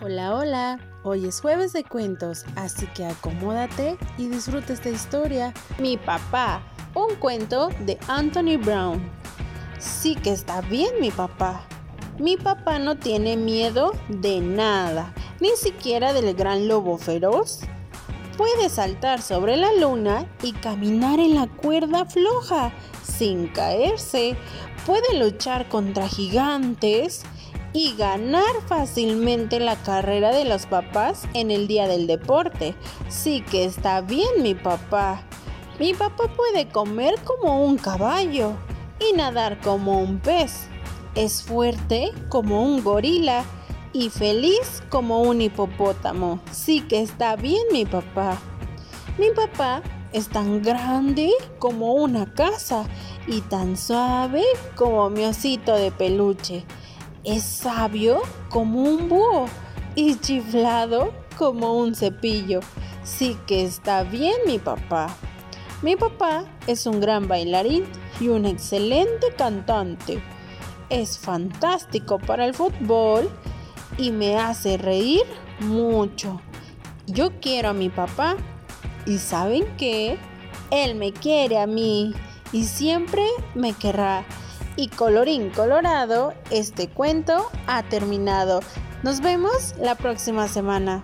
Hola, hola. Hoy es jueves de cuentos, así que acomódate y disfruta esta historia. Mi papá, un cuento de Anthony Brown. Sí que está bien mi papá. Mi papá no tiene miedo de nada, ni siquiera del gran lobo feroz. Puede saltar sobre la luna y caminar en la cuerda floja sin caerse. Puede luchar contra gigantes y ganar fácilmente la carrera de los papás en el día del deporte. Sí que está bien mi papá. Mi papá puede comer como un caballo y nadar como un pez. Es fuerte como un gorila y feliz como un hipopótamo. Sí que está bien mi papá. Mi papá es tan grande como una casa y tan suave como mi osito de peluche. Es sabio como un búho y chiflado como un cepillo. Sí que está bien mi papá. Mi papá es un gran bailarín y un excelente cantante. Es fantástico para el fútbol y me hace reír mucho. Yo quiero a mi papá y ¿saben qué? Él me quiere a mí y siempre me querrá. Y colorín colorado, este cuento ha terminado. Nos vemos la próxima semana.